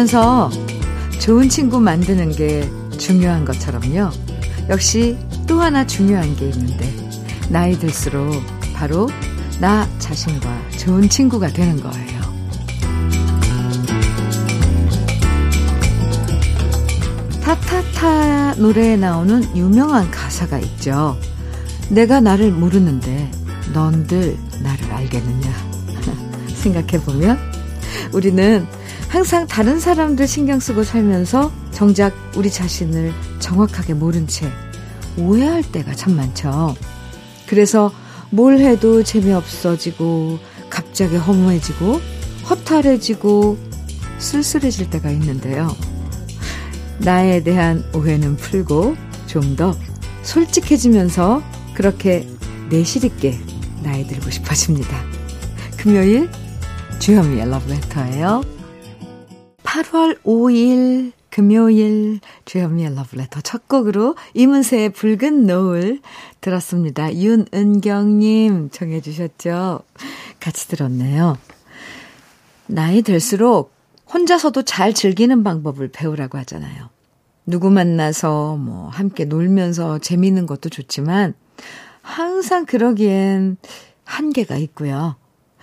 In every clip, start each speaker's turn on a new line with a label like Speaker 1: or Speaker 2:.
Speaker 1: 살면서 좋은 친구 만드는 게 중요한 것처럼요. 역시 또 하나 중요한 게 있는데, 나이 들수록 바로 나 자신과 좋은 친구가 되는 거예요. 타타타 노래에 나오는 유명한 가사가 있죠. 내가 나를 모르는데 넌들 나를 알겠느냐. 생각해보면 우리는 항상 다른 사람들 신경 쓰고 살면서 정작 우리 자신을 정확하게 모른 채 오해할 때가 참 많죠. 그래서 뭘 해도 재미없어지고 갑자기 허무해지고 허탈해지고 쓸쓸해질 때가 있는데요. 나에 대한 오해는 풀고 좀 더 솔직해지면서 그렇게 내실 있게 나이 들고 싶어집니다. 금요일 주현미의 러브레터예요. 8월 5일 금요일 주현미의 러브레터 첫 곡으로 이문세의 붉은 노을 들었습니다. 윤은경님 정해 주셨죠? 같이 들었네요. 나이 들수록 혼자서도 잘 즐기는 방법을 배우라고 하잖아요. 누구 만나서 뭐 함께 놀면서 재미있는 것도 좋지만 항상 그러기엔 한계가 있고요.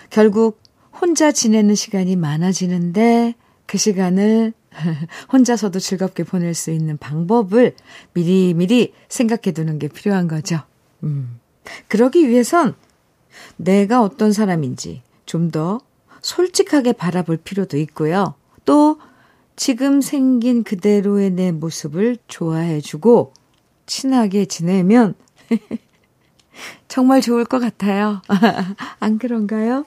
Speaker 1: 결국 혼자 지내는 시간이 많아지는데 그 시간을 혼자서도 즐겁게 보낼 수 있는 방법을 미리미리 생각해 두는 게 필요한 거죠. 음. 그러기 위해선 내가 어떤 사람인지 좀 더 솔직하게 바라볼 필요도 있고요. 또 지금 생긴 그대로의 내 모습을 좋아해 주고 친하게 지내면 정말 좋을 것 같아요. 안 그런가요?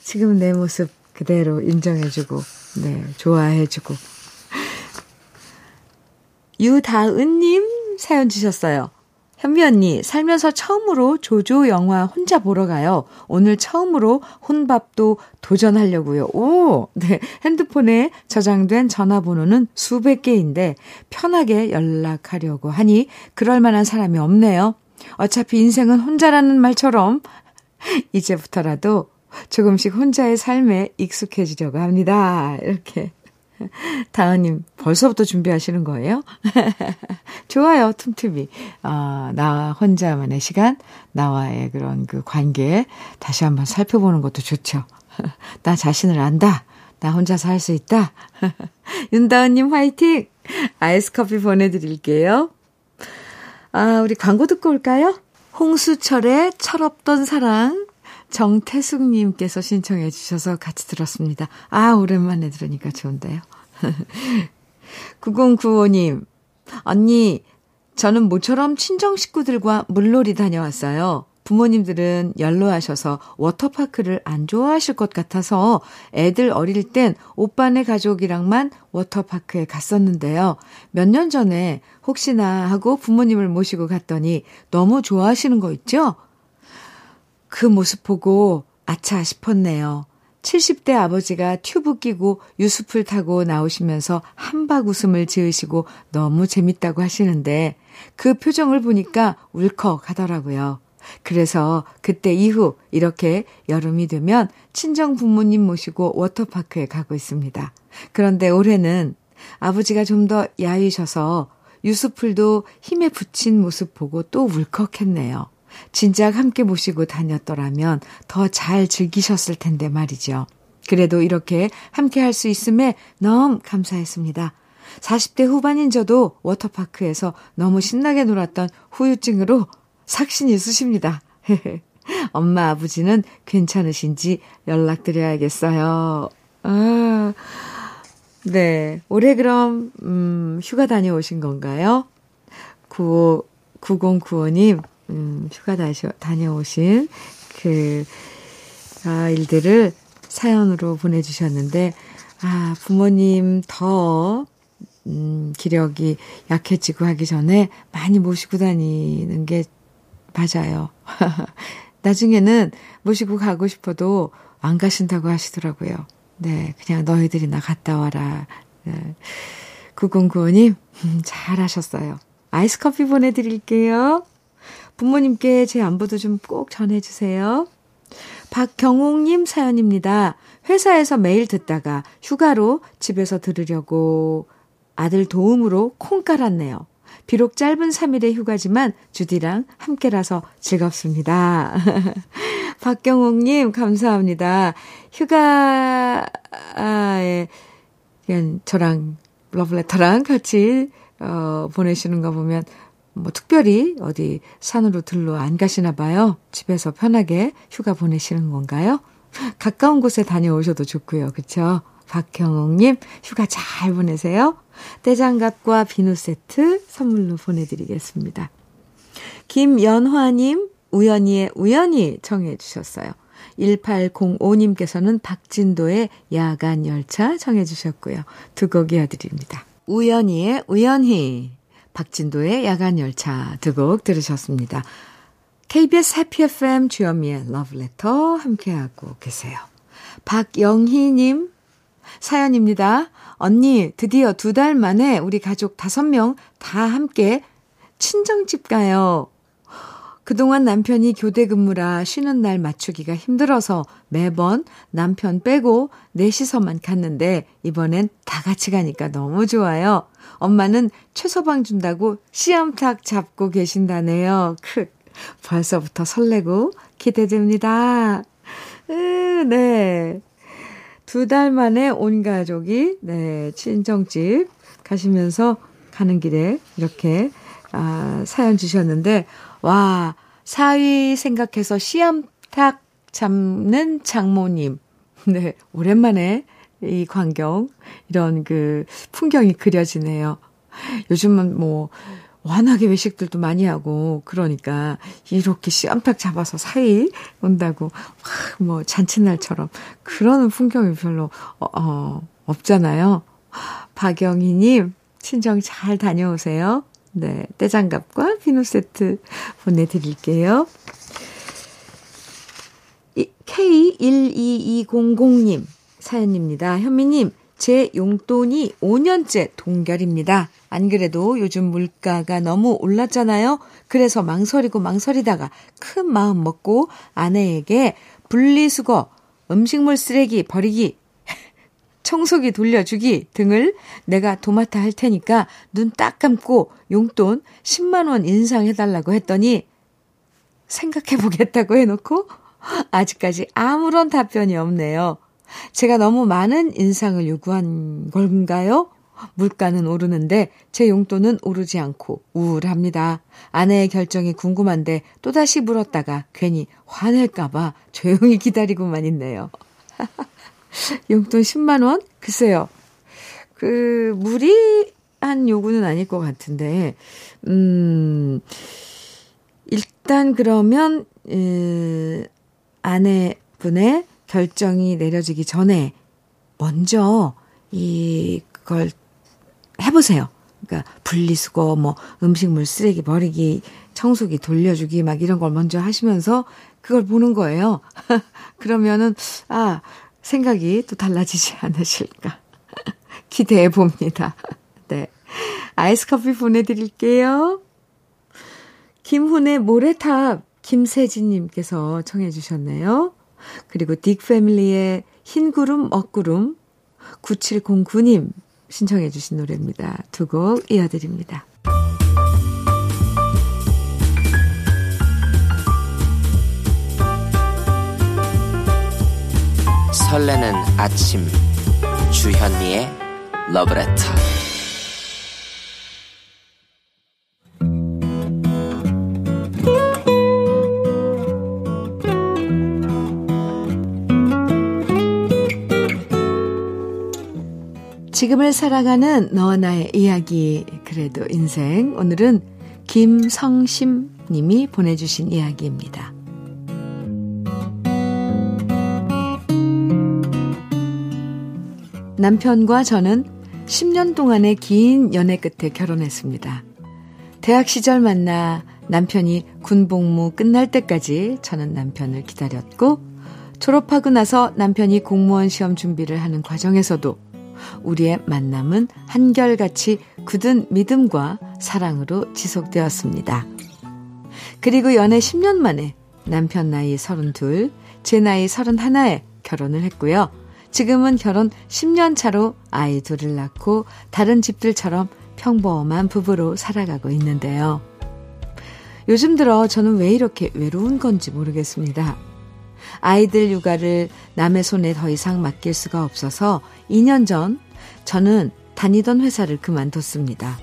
Speaker 1: 지금 내 모습 그대로 인정해주고, 네, 좋아해주고. 유다은님 사연 주셨어요. 현미 언니, 살면서 처음으로 조조 영화 혼자 보러 가요. 오늘 처음으로 혼밥도 도전하려고요. 오! 네. 핸드폰에 저장된 전화번호는 수백 개인데 편하게 연락하려고 하니 그럴 만한 사람이 없네요. 어차피 인생은 혼자라는 말처럼 이제부터라도 조금씩 혼자의 삶에 익숙해지려고 합니다. 이렇게. 다은님, 벌써부터 준비하시는 거예요? 좋아요, 틈틈이. 아, 나 혼자만의 시간, 나와의 그런 그 관계 다시 한번 살펴보는 것도 좋죠. 나 자신을 안다. 나 혼자서 할 수 있다. 윤다은님 화이팅! 아이스 커피 보내드릴게요. 아, 우리 광고 듣고 올까요? 홍수철의 철없던 사랑 정태숙님께서 신청해 주셔서 같이 들었습니다. 아, 오랜만에 들으니까 좋은데요. 9095님, 언니, 저는 모처럼 친정 식구들과 물놀이 다녀왔어요. 부모님들은 연로하셔서 워터파크를 안 좋아하실 것 같아서 애들 어릴 땐 오빠네 가족이랑만 워터파크에 갔었는데요. 몇 년 전에 혹시나 하고 부모님을 모시고 갔더니 너무 좋아하시는 거 있죠? 그 모습 보고 아차 싶었네요. 70대 아버지가 튜브 끼고 유수풀 타고 나오시면서 한박 웃음을 지으시고 너무 재밌다고 하시는데 그 표정을 보니까 울컥 하더라고요. 그래서 그때 이후 이렇게 여름이 되면 친정 부모님 모시고 워터파크에 가고 있습니다. 그런데 올해는 아버지가 좀 더 야위셔서 유수풀도 힘에 붙인 모습 보고 또 울컥했네요. 진작 함께 모시고 다녔더라면 더 잘 즐기셨을 텐데 말이죠. 그래도 이렇게 함께 할 수 있음에 너무 감사했습니다. 40대 후반인 저도 워터파크에서 너무 신나게 놀았던 후유증으로 삭신이 있으십니다. 엄마, 아버지는 괜찮으신지 연락드려야겠어요. 아, 네. 올해 그럼, 음, 휴가 다녀오신 건가요? 95, 9095님, 음, 휴가 다시, 다녀오신 그, 아, 일들을 사연으로 보내주셨는데, 아, 부모님 더, 음, 기력이 약해지고 하기 전에 많이 모시고 다니는 게 맞아요. 나중에는 모시고 가고 싶어도 안 가신다고 하시더라고요. 네, 그냥 너희들이나 갔다 와라. 네. 9095님, 음, 잘 하셨어요. 아이스 커피 보내드릴게요. 부모님께 제 안부도 좀 꼭 전해주세요. 박경옥님 사연입니다. 회사에서 매일 듣다가 휴가로 집에서 들으려고 아들 도움으로 콩 깔았네요. 비록 짧은 3일의 휴가지만 주디랑 함께라서 즐겁습니다. 박경옥님, 감사합니다. 휴가에, 그냥 저랑 러브레터랑 같이, 어, 보내시는 거 보면, 뭐, 특별히 어디 산으로 들러 안 가시나 봐요. 집에서 편하게 휴가 보내시는 건가요? 가까운 곳에 다녀오셔도 좋고요. 그쵸? 박경옥님, 휴가 잘 보내세요. 떼장갑과 비누 세트 선물로 보내드리겠습니다. 김연화님, 우연히의 우연히 청해 주셨어요. 1805님께서는 박진도의 야간 열차 청해 주셨고요. 두 곡 이어드립니다. 우연히의 우연히, 박진도의 야간 열차 두 곡 들으셨습니다. KBS 해피 FM 주현미의 러브레터 함께하고 계세요. 박영희님 사연입니다. 언니, 드디어 두 달 만에 우리 가족 다섯 명 다 함께 친정집 가요. 그동안 남편이 교대 근무라 쉬는 날 맞추기가 힘들어서 매번 남편 빼고 넷이서만 갔는데 이번엔 다 같이 가니까 너무 좋아요. 엄마는 최소방 준다고 씨암탉 잡고 계신다네요. 크. 벌써부터 설레고 기대됩니다. 으, 네. 두 달 만에 온 가족이, 네, 친정집 가시면서 가는 길에 이렇게, 아, 사연 주셨는데, 와, 사위 생각해서 씨암탉 잡는 장모님. 네, 오랜만에 이 광경, 이런 그 풍경이 그려지네요. 요즘은 뭐, 워낙에 외식들도 많이 하고 그러니까 이렇게 씨암탉 잡아서 사이 온다고 뭐 잔칫날처럼 그러는 풍경이 별로 어, 어 없잖아요. 박영희님 친정 잘 다녀오세요. 네 떼장갑과 비누 세트 보내드릴게요. K12200님 사연입니다. 현미님 제 용돈이 5년째 동결입니다. 안 그래도 요즘 물가가 너무 올랐잖아요. 그래서 망설이고 망설이다가 큰 마음 먹고 아내에게 분리수거, 음식물 쓰레기 버리기, 청소기 돌려주기 등을 내가 도맡아 할 테니까 눈 딱 감고 용돈 10만원 인상해달라고 했더니 생각해보겠다고 해놓고 아직까지 아무런 답변이 없네요. 제가 너무 많은 인상을 요구한 걸까요? 물가는 오르는데 제 용돈은 오르지 않고 우울합니다. 아내의 결정이 궁금한데 또다시 물었다가 괜히 화낼까봐 조용히 기다리고만 있네요. 용돈 10만원? 글쎄요. 그, 무리한 요구는 아닐 것 같은데, 음, 일단 그러면, 음, 아내분의 결정이 내려지기 전에 먼저 이걸 해보세요. 그러니까 분리수거, 뭐 음식물 쓰레기 버리기, 청소기 돌려주기 막 이런 걸 먼저 하시면서 그걸 보는 거예요. 그러면은 아 생각이 또 달라지지 않으실까 기대해 봅니다. 네, 아이스 커피 보내드릴게요. 김훈의 모래탑 김세진님께서 청해 주셨네요. 그리고 딕패밀리의 흰구름 먹구름 9709님 신청해 주신 노래입니다. 두 곡 이어드립니다.
Speaker 2: 설레는 아침 주현미의 러브레터
Speaker 1: 지금을 살아가는 너와 나의 이야기, 그래도 인생. 오늘은 김성심 님이 보내주신 이야기입니다. 남편과 저는 10년 동안의 긴 연애 끝에 결혼했습니다. 대학 시절 만나 남편이 군복무 끝날 때까지 저는 남편을 기다렸고, 졸업하고 나서 남편이 공무원 시험 준비를 하는 과정에서도 우리의 만남은 한결같이 굳은 믿음과 사랑으로 지속되었습니다. 그리고 연애 10년 만에 남편 나이 32, 제 나이 31에 결혼을 했고요. 지금은 결혼 10년 차로 아이 둘을 낳고 다른 집들처럼 평범한 부부로 살아가고 있는데요. 요즘 들어 저는 왜 이렇게 외로운 건지 모르겠습니다. 아이들 육아를 남의 손에 더 이상 맡길 수가 없어서 2년 전 저는 다니던 회사를 그만뒀습니다.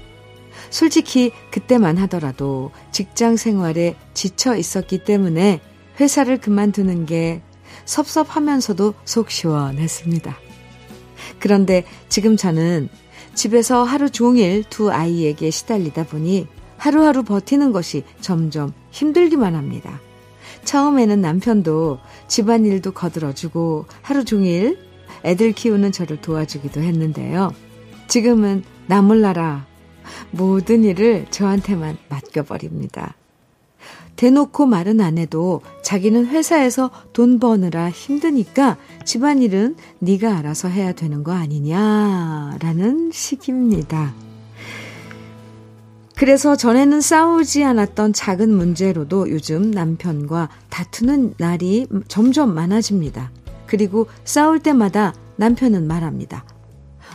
Speaker 1: 솔직히 그때만 하더라도 직장 생활에 지쳐 있었기 때문에 회사를 그만두는 게 섭섭하면서도 속 시원했습니다. 그런데 지금 저는 집에서 하루 종일 두 아이에게 시달리다 보니 하루하루 버티는 것이 점점 힘들기만 합니다. 처음에는 남편도 집안일도 거들어주고 하루 종일 애들 키우는 저를 도와주기도 했는데요. 지금은 나 몰라라 모든 일을 저한테만 맡겨버립니다. 대놓고 말은 안 해도 자기는 회사에서 돈 버느라 힘드니까 집안일은 네가 알아서 해야 되는 거 아니냐라는 식입니다. 그래서 전에는 싸우지 않았던 작은 문제로도 요즘 남편과 다투는 날이 점점 많아집니다. 그리고 싸울 때마다 남편은 말합니다.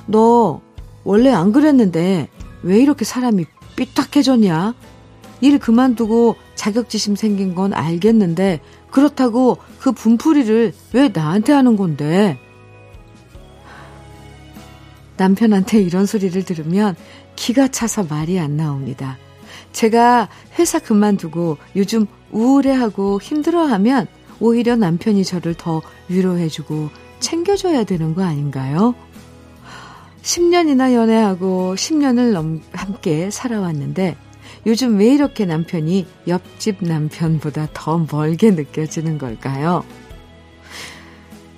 Speaker 1: 너 원래 안 그랬는데 왜 이렇게 사람이 삐딱해졌냐? 일 그만두고 자격지심 생긴 건 알겠는데 그렇다고 그 분풀이를 왜 나한테 하는 건데? 남편한테 이런 소리를 들으면 기가 차서 말이 안 나옵니다. 제가 회사 그만두고 요즘 우울해하고 힘들어하면 오히려 남편이 저를 더 위로해주고 챙겨줘야 되는 거 아닌가요? 10년이나 연애하고 10년을 넘, 함께 살아왔는데 요즘 왜 이렇게 남편이 옆집 남편보다 더 멀게 느껴지는 걸까요?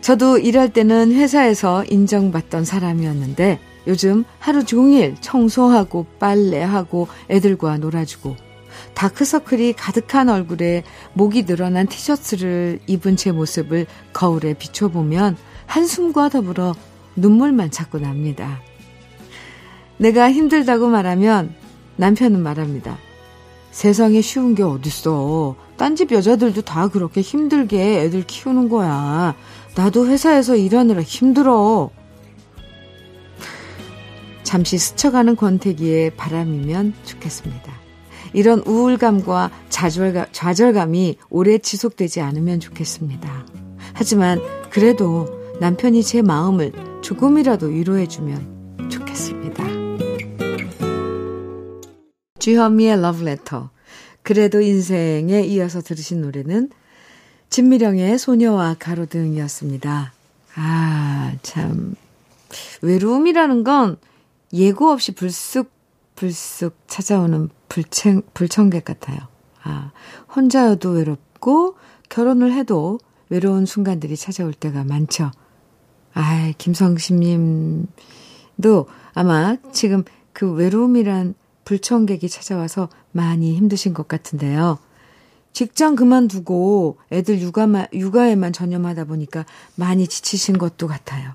Speaker 1: 저도 일할 때는 회사에서 인정받던 사람이었는데 요즘 하루 종일 청소하고 빨래하고 애들과 놀아주고 다크서클이 가득한 얼굴에 목이 늘어난 티셔츠를 입은 제 모습을 거울에 비춰보면 한숨과 더불어 눈물만 자꾸 납니다. 내가 힘들다고 말하면 남편은 말합니다. 세상에 쉬운 게 어딨어. 딴 집 여자들도 다 그렇게 힘들게 애들 키우는 거야. 나도 회사에서 일하느라 힘들어. 잠시 스쳐가는 권태기에 바람이면 좋겠습니다. 이런 우울감과 좌절감, 좌절감이 오래 지속되지 않으면 좋겠습니다. 하지만 그래도 남편이 제 마음을 조금이라도 위로해주면 좋겠습니다. 주현미의 러브레터. 그래도 인생에 이어서 들으신 노래는 진미령의 소녀와 가로등이었습니다. 아, 참. 외로움이라는 건 예고 없이 불쑥, 불쑥 찾아오는 불청, 불청객 같아요. 아, 혼자여도 외롭고 결혼을 해도 외로운 순간들이 찾아올 때가 많죠. 아, 김성심 님도 아마 지금 그 외로움이란 불청객이 찾아와서 많이 힘드신 것 같은데요. 직장 그만두고 애들 육아만, 육아에만 전념하다 보니까 많이 지치신 것도 같아요.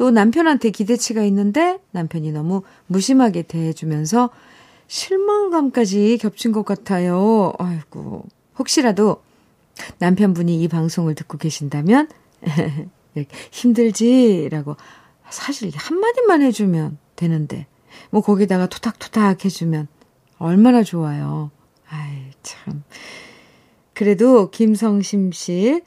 Speaker 1: 또 남편한테 기대치가 있는데 남편이 너무 무심하게 대해주면서 실망감까지 겹친 것 같아요. 아이고. 혹시라도 남편분이 이 방송을 듣고 계신다면 힘들지라고 사실 한마디만 해주면 되는데 뭐 거기다가 토닥토닥 해주면 얼마나 좋아요. 아이 참. 그래도 김성심 씨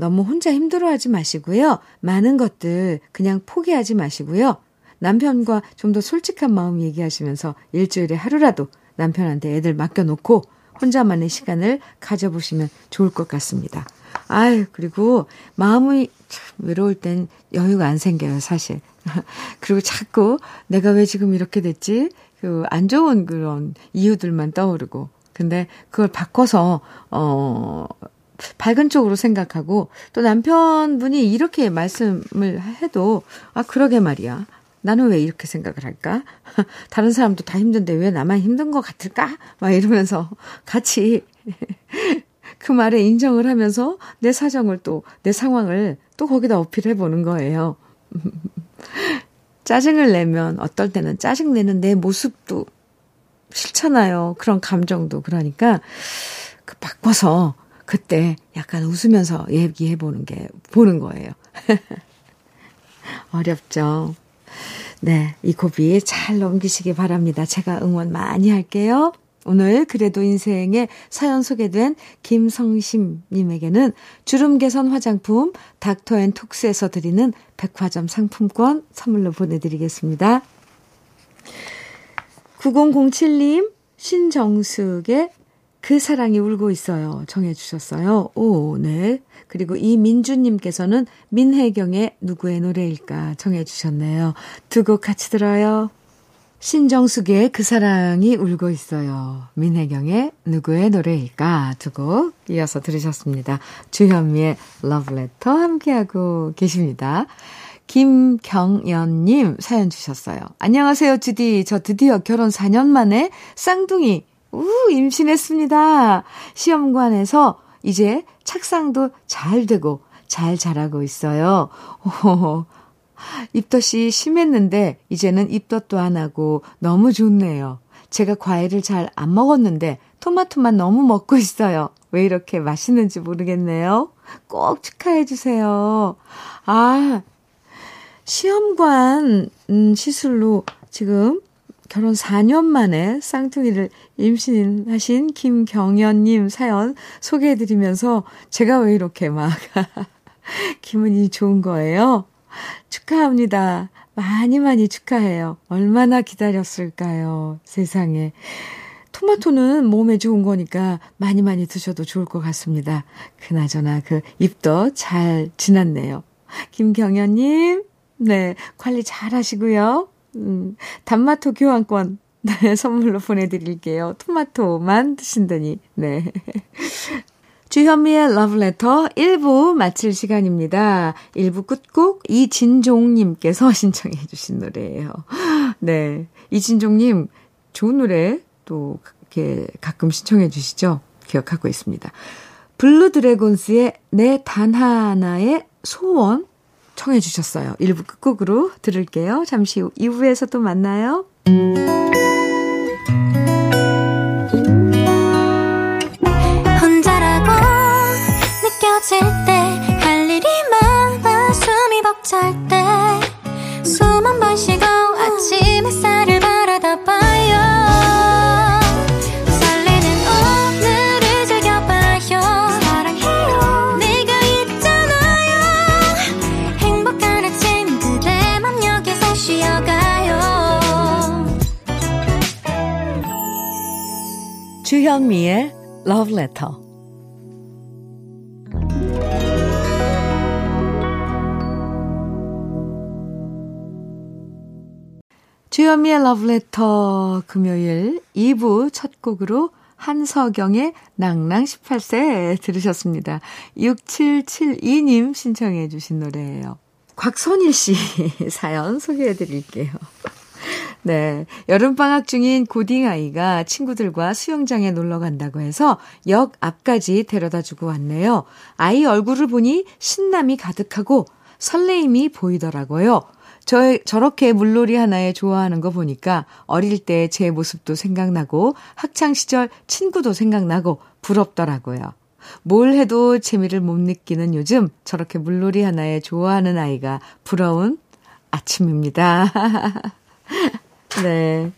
Speaker 1: 너무 혼자 힘들어하지 마시고요. 많은 것들 그냥 포기하지 마시고요. 남편과 좀 더 솔직한 마음 얘기하시면서 일주일에 하루라도 남편한테 애들 맡겨놓고 혼자만의 시간을 가져보시면 좋을 것 같습니다. 아유, 그리고 마음이 참 외로울 땐 여유가 안 생겨요, 사실. 그리고 자꾸 내가 왜 지금 이렇게 됐지? 그 안 좋은 그런 이유들만 떠오르고. 근데 그걸 바꿔서, 어, 밝은 쪽으로 생각하고 또 남편분이 이렇게 말씀을 해도 아, 그러게 말이야. 나는 왜 이렇게 생각을 할까? 다른 사람도 다 힘든데 왜 나만 힘든 것 같을까? 막 이러면서 같이 그 말에 인정을 하면서 내 사정을 또, 내 상황을 또 거기다 어필해 보는 거예요. 짜증을 내면 어떨 때는 짜증내는 내 모습도 싫잖아요. 그런 감정도. 그러니까 그 바꿔서 그때 약간 웃으면서 얘기해 보는 게, 보는 거예요. 어렵죠. 네, 이 고비 잘 넘기시기 바랍니다. 제가 응원 많이 할게요. 오늘 그래도 인생에 사연 소개된 김성심님에게는 주름 개선 화장품 닥터 앤 톡스에서 드리는 백화점 상품권 선물로 보내드리겠습니다. 9007님, 신정숙의 그 사랑이 울고 있어요. 정해주셨어요. 오, 네. 그리고 이민주님께서는 민혜경의 누구의 노래일까 정해주셨네요. 두 곡 같이 들어요. 신정숙의 그 사랑이 울고 있어요. 민혜경의 누구의 노래일까 두 곡 이어서 들으셨습니다. 주현미의 러브레터 함께하고 계십니다. 김경연님 사연 주셨어요. 안녕하세요, 주디. 저 드디어 결혼 4년 만에 쌍둥이, 우, 임신했습니다. 시험관에서 이제 착상도 잘 되고 잘 자라고 있어요. 오, 입덧이 심했는데 이제는 입덧도 안 하고 너무 좋네요. 제가 과일을 잘 안 먹었는데 토마토만 너무 먹고 있어요. 왜 이렇게 맛있는지 모르겠네요. 꼭 축하해 주세요. 아, 시험관 음, 시술로 지금 결혼 4년 만에 쌍둥이를 임신하신 김경연님 사연 소개해드리면서 제가 왜 이렇게 막 기분이 좋은 거예요? 축하합니다. 많이 많이 축하해요. 얼마나 기다렸을까요? 세상에. 토마토는 몸에 좋은 거니까 많이 많이 드셔도 좋을 것 같습니다. 그나저나 그 입도 잘 지났네요. 김경현님, 네, 관리 잘 하시고요. 음, 단마토 교환권, 네, 선물로 보내드릴게요. 토마토만 드신다니, 네. 주현미의 러브레터 1부 마칠 시간입니다. 1부 끝곡 이진종님께서 신청해 주신 노래예요. 네. 이진종님, 좋은 노래 또 이렇게 가끔 신청해 주시죠? 기억하고 있습니다. 블루 드래곤스의 내 단 하나의 소원 청해 주셨어요. 1부 끝곡으로 들을게요. 잠시 후 2부에서 또 만나요.
Speaker 3: 느껴질 때 할 일이 많아 숨이 벅찰 때
Speaker 1: 주현미의 Love Letter 주현미의 러브레터 금요일 2부 첫 곡으로 한서경의 낭낭 18세 들으셨습니다. 6772님 신청해 주신 노래예요. 곽선일 씨 사연 소개해 드릴게요. 네. 여름방학 중인 고딩아이가 친구들과 수영장에 놀러 간다고 해서 역 앞까지 데려다 주고 왔네요. 아이 얼굴을 보니 신남이 가득하고 설레임이 보이더라고요. 저, 저렇게 물놀이 하나에 좋아하는 거 보니까 어릴 때 제 모습도 생각나고 학창시절 친구도 생각나고 부럽더라고요. 뭘 해도 재미를 못 느끼는 요즘 저렇게 물놀이 하나에 좋아하는 아이가 부러운 아침입니다. 네.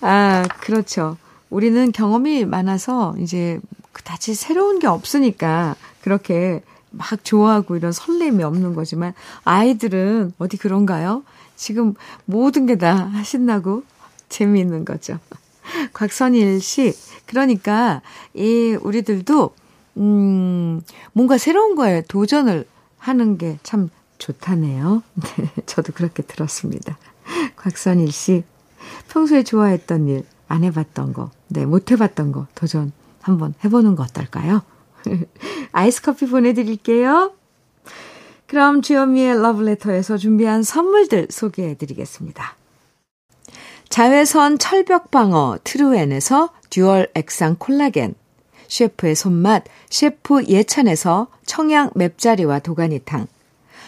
Speaker 1: 아, 그렇죠. 우리는 경험이 많아서 이제 그다지 새로운 게 없으니까 그렇게 막 좋아하고 이런 설렘이 없는 거지만 아이들은 어디 그런가요? 지금 모든 게 다 신나고 재미있는 거죠. 곽선일 씨, 그러니까 이 우리들도 음 뭔가 새로운 거에 도전을 하는 게 참 좋다네요. 네, 저도 그렇게 들었습니다. 곽선일 씨, 평소에 좋아했던 일, 안 해봤던 거, 네, 못 해봤던 거 도전 한번 해보는 거 어떨까요? 아이스 커피 보내드릴게요. 그럼 주현미의 러브레터에서 준비한 선물들 소개해 드리겠습니다. 자외선 철벽 방어 트루엔에서 dual 액상 콜라겐, 셰프의 손맛 셰프 예찬에서 청양 맵자리와 도가니탕,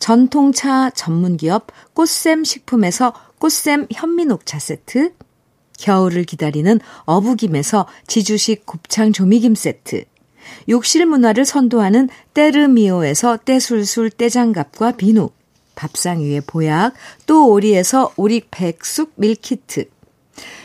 Speaker 1: 전통차 전문기업 꽃샘 식품에서 꽃샘 현미녹차 세트, 겨울을 기다리는 어부김에서 지주식 곱창 조미김 세트, 욕실 문화를 선도하는 때르미오에서 때술술 때장갑과 비누, 밥상 위에 보약, 또 오리에서 오리 백숙 밀키트,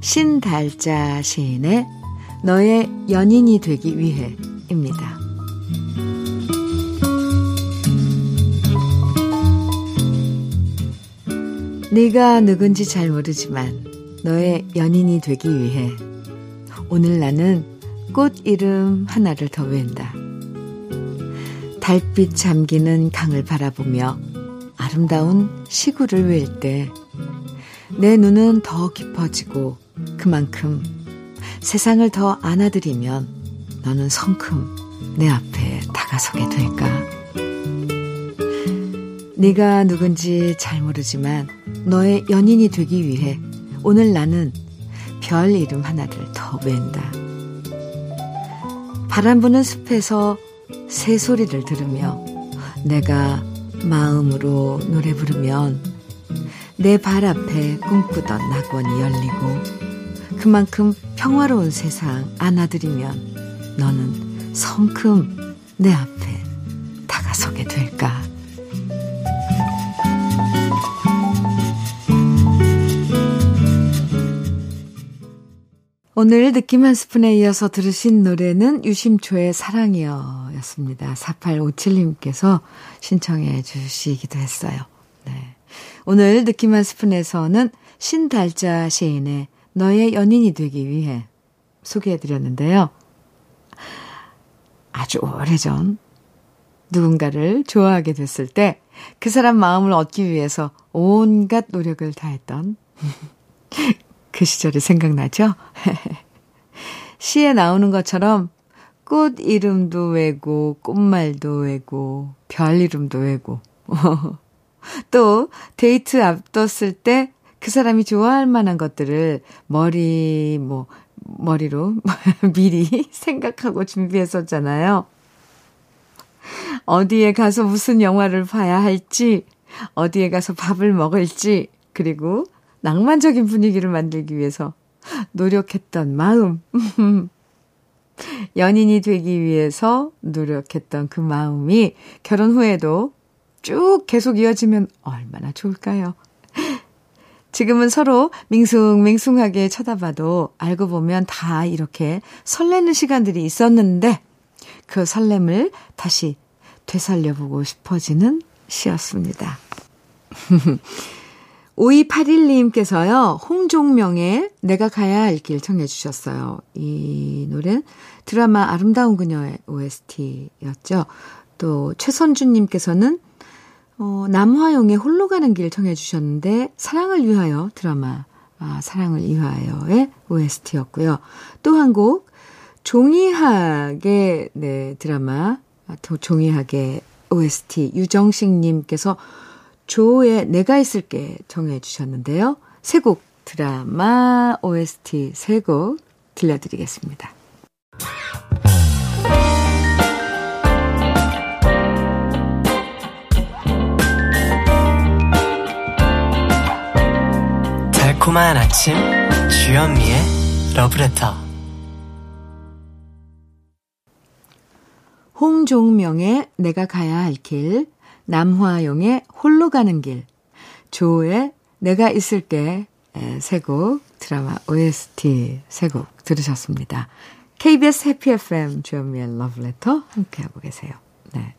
Speaker 1: 신달자 시인의 너의 연인이 되기 위해입니다. 네가 누군지 잘 모르지만 너의 연인이 되기 위해 오늘 나는 꽃 이름 하나를 더 웬다. 달빛 잠기는 강을 바라보며 아름다운 시구를 외일 때내 눈은 더 깊어지고 그만큼 세상을 더 안아들이면 너는 성큼 내 앞에 다가서게 될까? 네가 누군지 잘 모르지만 너의 연인이 되기 위해 오늘 나는 별 이름 하나를 더 웬다. 바람 부는 숲에서 새 소리를 들으며 내가 마음으로 노래 부르면 내 발 앞에 꿈꾸던 낙원이 열리고 그만큼 평화로운 세상 안아들이면 너는 성큼 내 앞에 다가서게 될까. 오늘 느낌 한 스푼에 이어서 들으신 노래는 유심초의 사랑이여 였습니다. 4857님께서 신청해 주시기도 했어요. 네. 오늘 느낌 한 스푼에서는 신달자 시인의 너의 연인이 되기 위해 소개해 드렸는데요. 아주 오래전 누군가를 좋아하게 됐을 때 그 사람 마음을 얻기 위해서 온갖 노력을 다했던 그 시절이 생각나죠? 시에 나오는 것처럼 꽃 이름도 외고, 꽃말도 외고, 별 이름도 외고. 또, 데이트 앞뒀을 때 그 사람이 좋아할 만한 것들을 머리, 뭐, 머리로 미리 생각하고 준비했었잖아요. 어디에 가서 무슨 영화를 봐야 할지, 어디에 가서 밥을 먹을지, 그리고 낭만적인 분위기를 만들기 위해서 노력했던 마음. 연인이 되기 위해서 노력했던 그 마음이 결혼 후에도 쭉 계속 이어지면 얼마나 좋을까요? 지금은 서로 밍숭맹숭하게 쳐다봐도 알고 보면 다 이렇게 설레는 시간들이 있었는데 그 설렘을 다시 되살려보고 싶어지는 시였습니다. 5281님께서요, 홍종명의 내가 가야 할 길 청해 주셨어요. 이 노래는 드라마 아름다운 그녀의 OST였죠. 또 최선주님께서는 어, 남화용의 홀로 가는 길 청해 주셨는데 사랑을 위하여 드라마 아, 사랑을 위하여의 OST였고요. 또 한 곡 종이학의 네, 드라마 아, 종이학의 OST 유정식 님께서 조의 내가 있을게 정해 주셨는데요. 세 곡 드라마 OST 세 곡 들려드리겠습니다.
Speaker 4: 달콤한 아침 주현미의 러브레터
Speaker 1: 홍종명의 내가 가야 할 길, 남화용의 홀로 가는 길, 조의 내가 있을게 세곡 드라마 OST 세곡 들으셨습니다. KBS 해피 FM 주현미의 러브레터 함께하고 계세요. 네.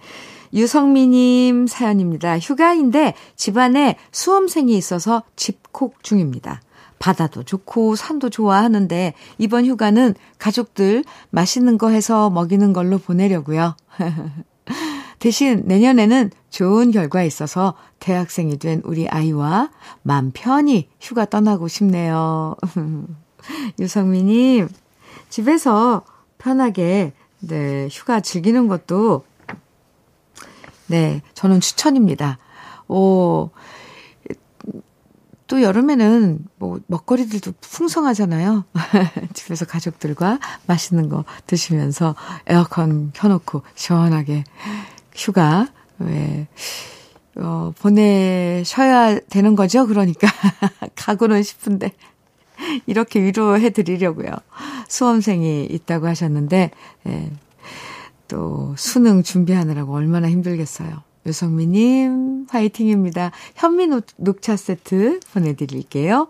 Speaker 1: 유성미님 사연입니다. 휴가인데 집안에 수험생이 있어서 집콕 중입니다. 바다도 좋고 산도 좋아하는데 이번 휴가는 가족들 맛있는 거 해서 먹이는 걸로 보내려고요. 대신 내년에는 좋은 결과 있어서 대학생이 된 우리 아이와 맘 편히 휴가 떠나고 싶네요. 유성미님, 집에서 편하게, 네, 휴가 즐기는 것도, 네, 저는 추천입니다. 오, 또 여름에는 뭐 먹거리들도 풍성하잖아요. 집에서 가족들과 맛있는 거 드시면서 에어컨 켜놓고 시원하게 휴가, 왜, 어, 보내셔야 되는 거죠. 그러니까. 가고는 싶은데. 이렇게 위로해 드리려고요. 수험생이 있다고 하셨는데, 예, 또 수능 준비하느라고 얼마나 힘들겠어요. 유성미님, 화이팅입니다. 현미 녹차 세트 보내드릴게요.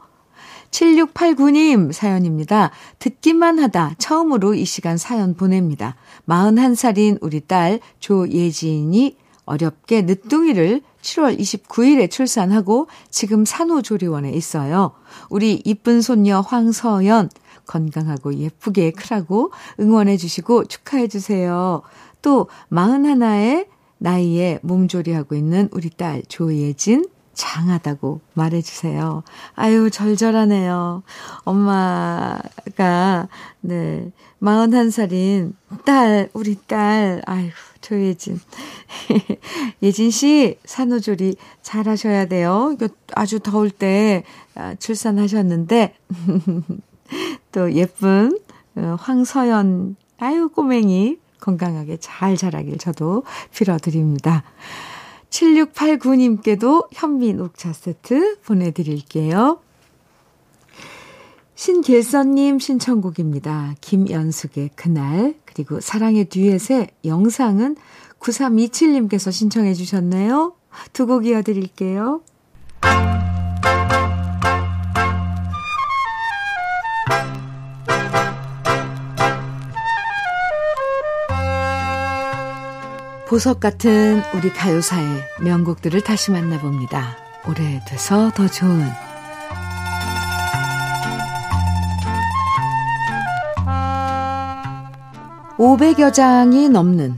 Speaker 1: 7689님 사연입니다. 듣기만 하다 처음으로 이 시간 사연 보냅니다. 41살인 우리 딸 조예진이 어렵게 늦둥이를 7월 29일에 출산하고 지금 산후조리원에 있어요. 우리 이쁜 손녀 황서연 건강하고 예쁘게 크라고 응원해 주시고 축하해 주세요. 또 41의 나이에 몸조리하고 있는 우리 딸 조예진 장하다고 말해주세요. 아유, 절절하네요. 엄마가, 네, 41살인 딸, 우리 딸, 아유, 조예진. 예진 씨, 산후조리 잘 하셔야 돼요. 아주 더울 때 아, 출산하셨는데, 또 예쁜 어, 황서연, 아유, 꼬맹이 건강하게 잘 자라길 저도 빌어드립니다. 7689님께도 현미 녹차 세트 보내드릴게요. 신길선님 신청곡입니다. 김연숙의 그날, 그리고 사랑의 듀엣의 영상은 9327님께서 신청해 주셨네요. 두 곡 이어드릴게요. 보석 같은 우리 가요사의 명곡들을 다시 만나봅니다. 오래돼서 더 좋은 500여 장이 넘는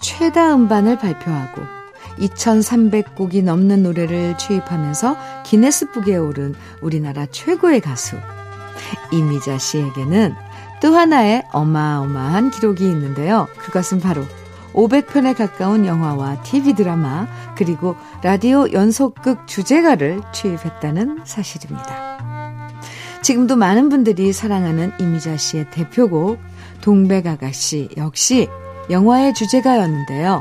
Speaker 1: 최다 음반을 발표하고 2300곡이 넘는 노래를 취입하면서 기네스북에 오른 우리나라 최고의 가수 이미자 씨에게는 또 하나의 어마어마한 기록이 있는데요. 그것은 바로 500편에 가까운 영화와 TV 드라마, 그리고 라디오 연속극 주제가를 취입했다는 사실입니다. 지금도 많은 분들이 사랑하는 이미자 씨의 대표곡, 동백아가씨 역시 영화의 주제가였는데요.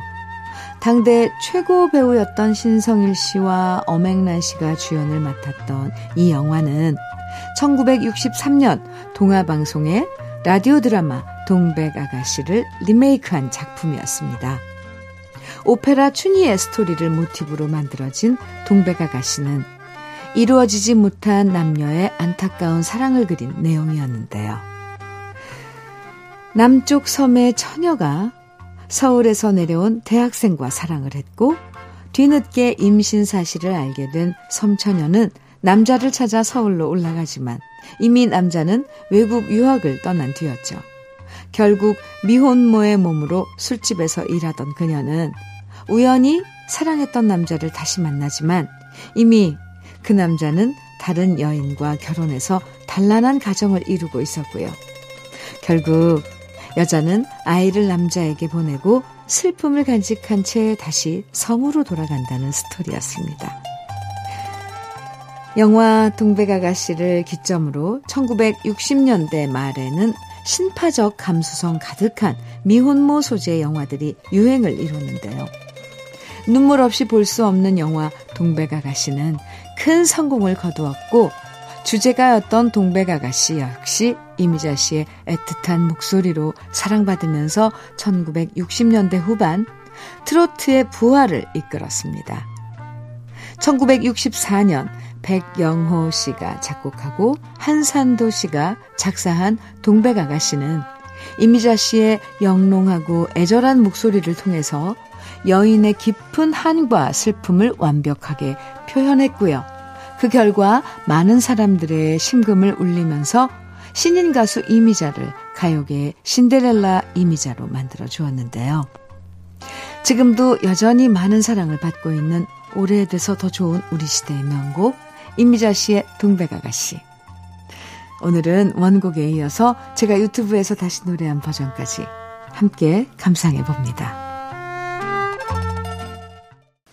Speaker 1: 당대 최고 배우였던 신성일 씨와 엄앵란 씨가 주연을 맡았던 이 영화는 1963년 동화방송의 라디오 드라마 동백 아가씨를 리메이크한 작품이었습니다. 오페라 춘희의 스토리를 모티브로 만들어진 동백 아가씨는 이루어지지 못한 남녀의 안타까운 사랑을 그린 내용이었는데요. 남쪽 섬의 처녀가 서울에서 내려온 대학생과 사랑을 했고 뒤늦게 임신 사실을 알게 된 섬처녀는 남자를 찾아 서울로 올라가지만 이미 남자는 외국 유학을 떠난 뒤였죠. 결국 미혼모의 몸으로 술집에서 일하던 그녀는 우연히 사랑했던 남자를 다시 만나지만 이미 그 남자는 다른 여인과 결혼해서 단란한 가정을 이루고 있었고요. 결국 여자는 아이를 남자에게 보내고 슬픔을 간직한 채 다시 섬으로 돌아간다는 스토리였습니다. 영화 동백아가씨를 기점으로 1960년대 말에는 신파적 감수성 가득한 미혼모 소재의 영화들이 유행을 이뤘는데요. 눈물 없이 볼 수 없는 영화 동백아가씨는 큰 성공을 거두었고 주제가였던 동백아가씨 역시 이미자 씨의 애틋한 목소리로 사랑받으면서 1960년대 후반 트로트의 부활을 이끌었습니다. 1964년 백영호 씨가 작곡하고 한산도 씨가 작사한 동백아가씨는 이미자 씨의 영롱하고 애절한 목소리를 통해서 여인의 깊은 한과 슬픔을 완벽하게 표현했고요. 그 결과 많은 사람들의 심금을 울리면서 신인 가수 이미자를 가요계의 신데렐라 이미자로 만들어 주었는데요. 지금도 여전히 많은 사랑을 받고 있는 오래돼서 더 좋은 우리 시대의 명곡 이미자 씨의 동백아가씨. 오늘은 원곡에 이어서 제가 유튜브에서 다시 노래한 버전까지 함께 감상해 봅니다.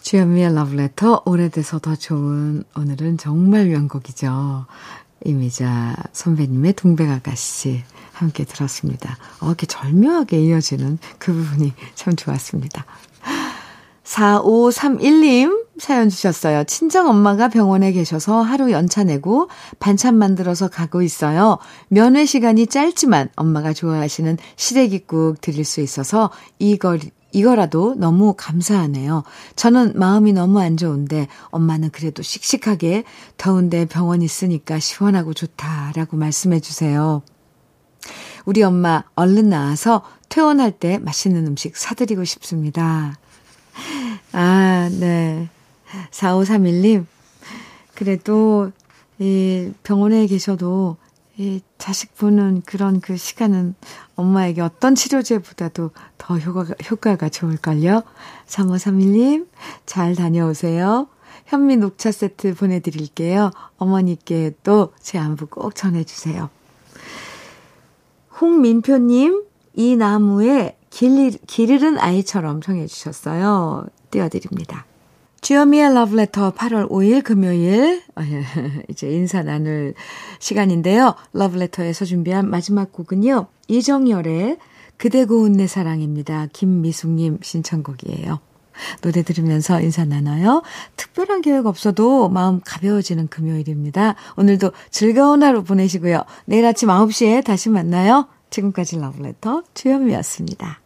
Speaker 1: 주현미의 러브레터 오래돼서 더 좋은 오늘은 정말 명곡이죠. 이미자 선배님의 동백아가씨 함께 들었습니다. 어, 이렇게 절묘하게 이어지는 그 부분이 참 좋았습니다. 4531님 사연 주셨어요. 친정 엄마가 병원에 계셔서 하루 연차 내고 반찬 만들어서 가고 있어요. 면회 시간이 짧지만 엄마가 좋아하시는 시래기국 드릴 수 있어서 이거, 이거라도 너무 감사하네요. 저는 마음이 너무 안 좋은데 엄마는 그래도 씩씩하게 더운데 병원 있으니까 시원하고 좋다라고 말씀해 주세요. 우리 엄마 얼른 나와서 퇴원할 때 맛있는 음식 사드리고 싶습니다. 아, 네. 4531님. 그래도, 이 병원에 계셔도, 이 자식 보는 그런 그 시간은 엄마에게 어떤 치료제보다도 더 효과가, 효과가 좋을걸요? 3531님, 잘 다녀오세요. 현미 녹차 세트 보내드릴게요. 어머니께 또제 안부 꼭 전해주세요. 홍민표님, 이 나무에 길, 길 잃은 아이처럼 청해주셨어요. 띄워드립니다. 주여미의 러브레터 8월 5일 금요일 이제 인사 나눌 시간인데요. 러브레터에서 준비한 마지막 곡은요. 이정열의 그대 고운 내 사랑입니다. 김미숙님 신청곡이에요. 노래 들으면서 인사 나눠요. 특별한 계획 없어도 마음 가벼워지는 금요일입니다. 오늘도 즐거운 하루 보내시고요. 내일 아침 9시에 다시 만나요. 지금까지 러브레터 주현미였습니다.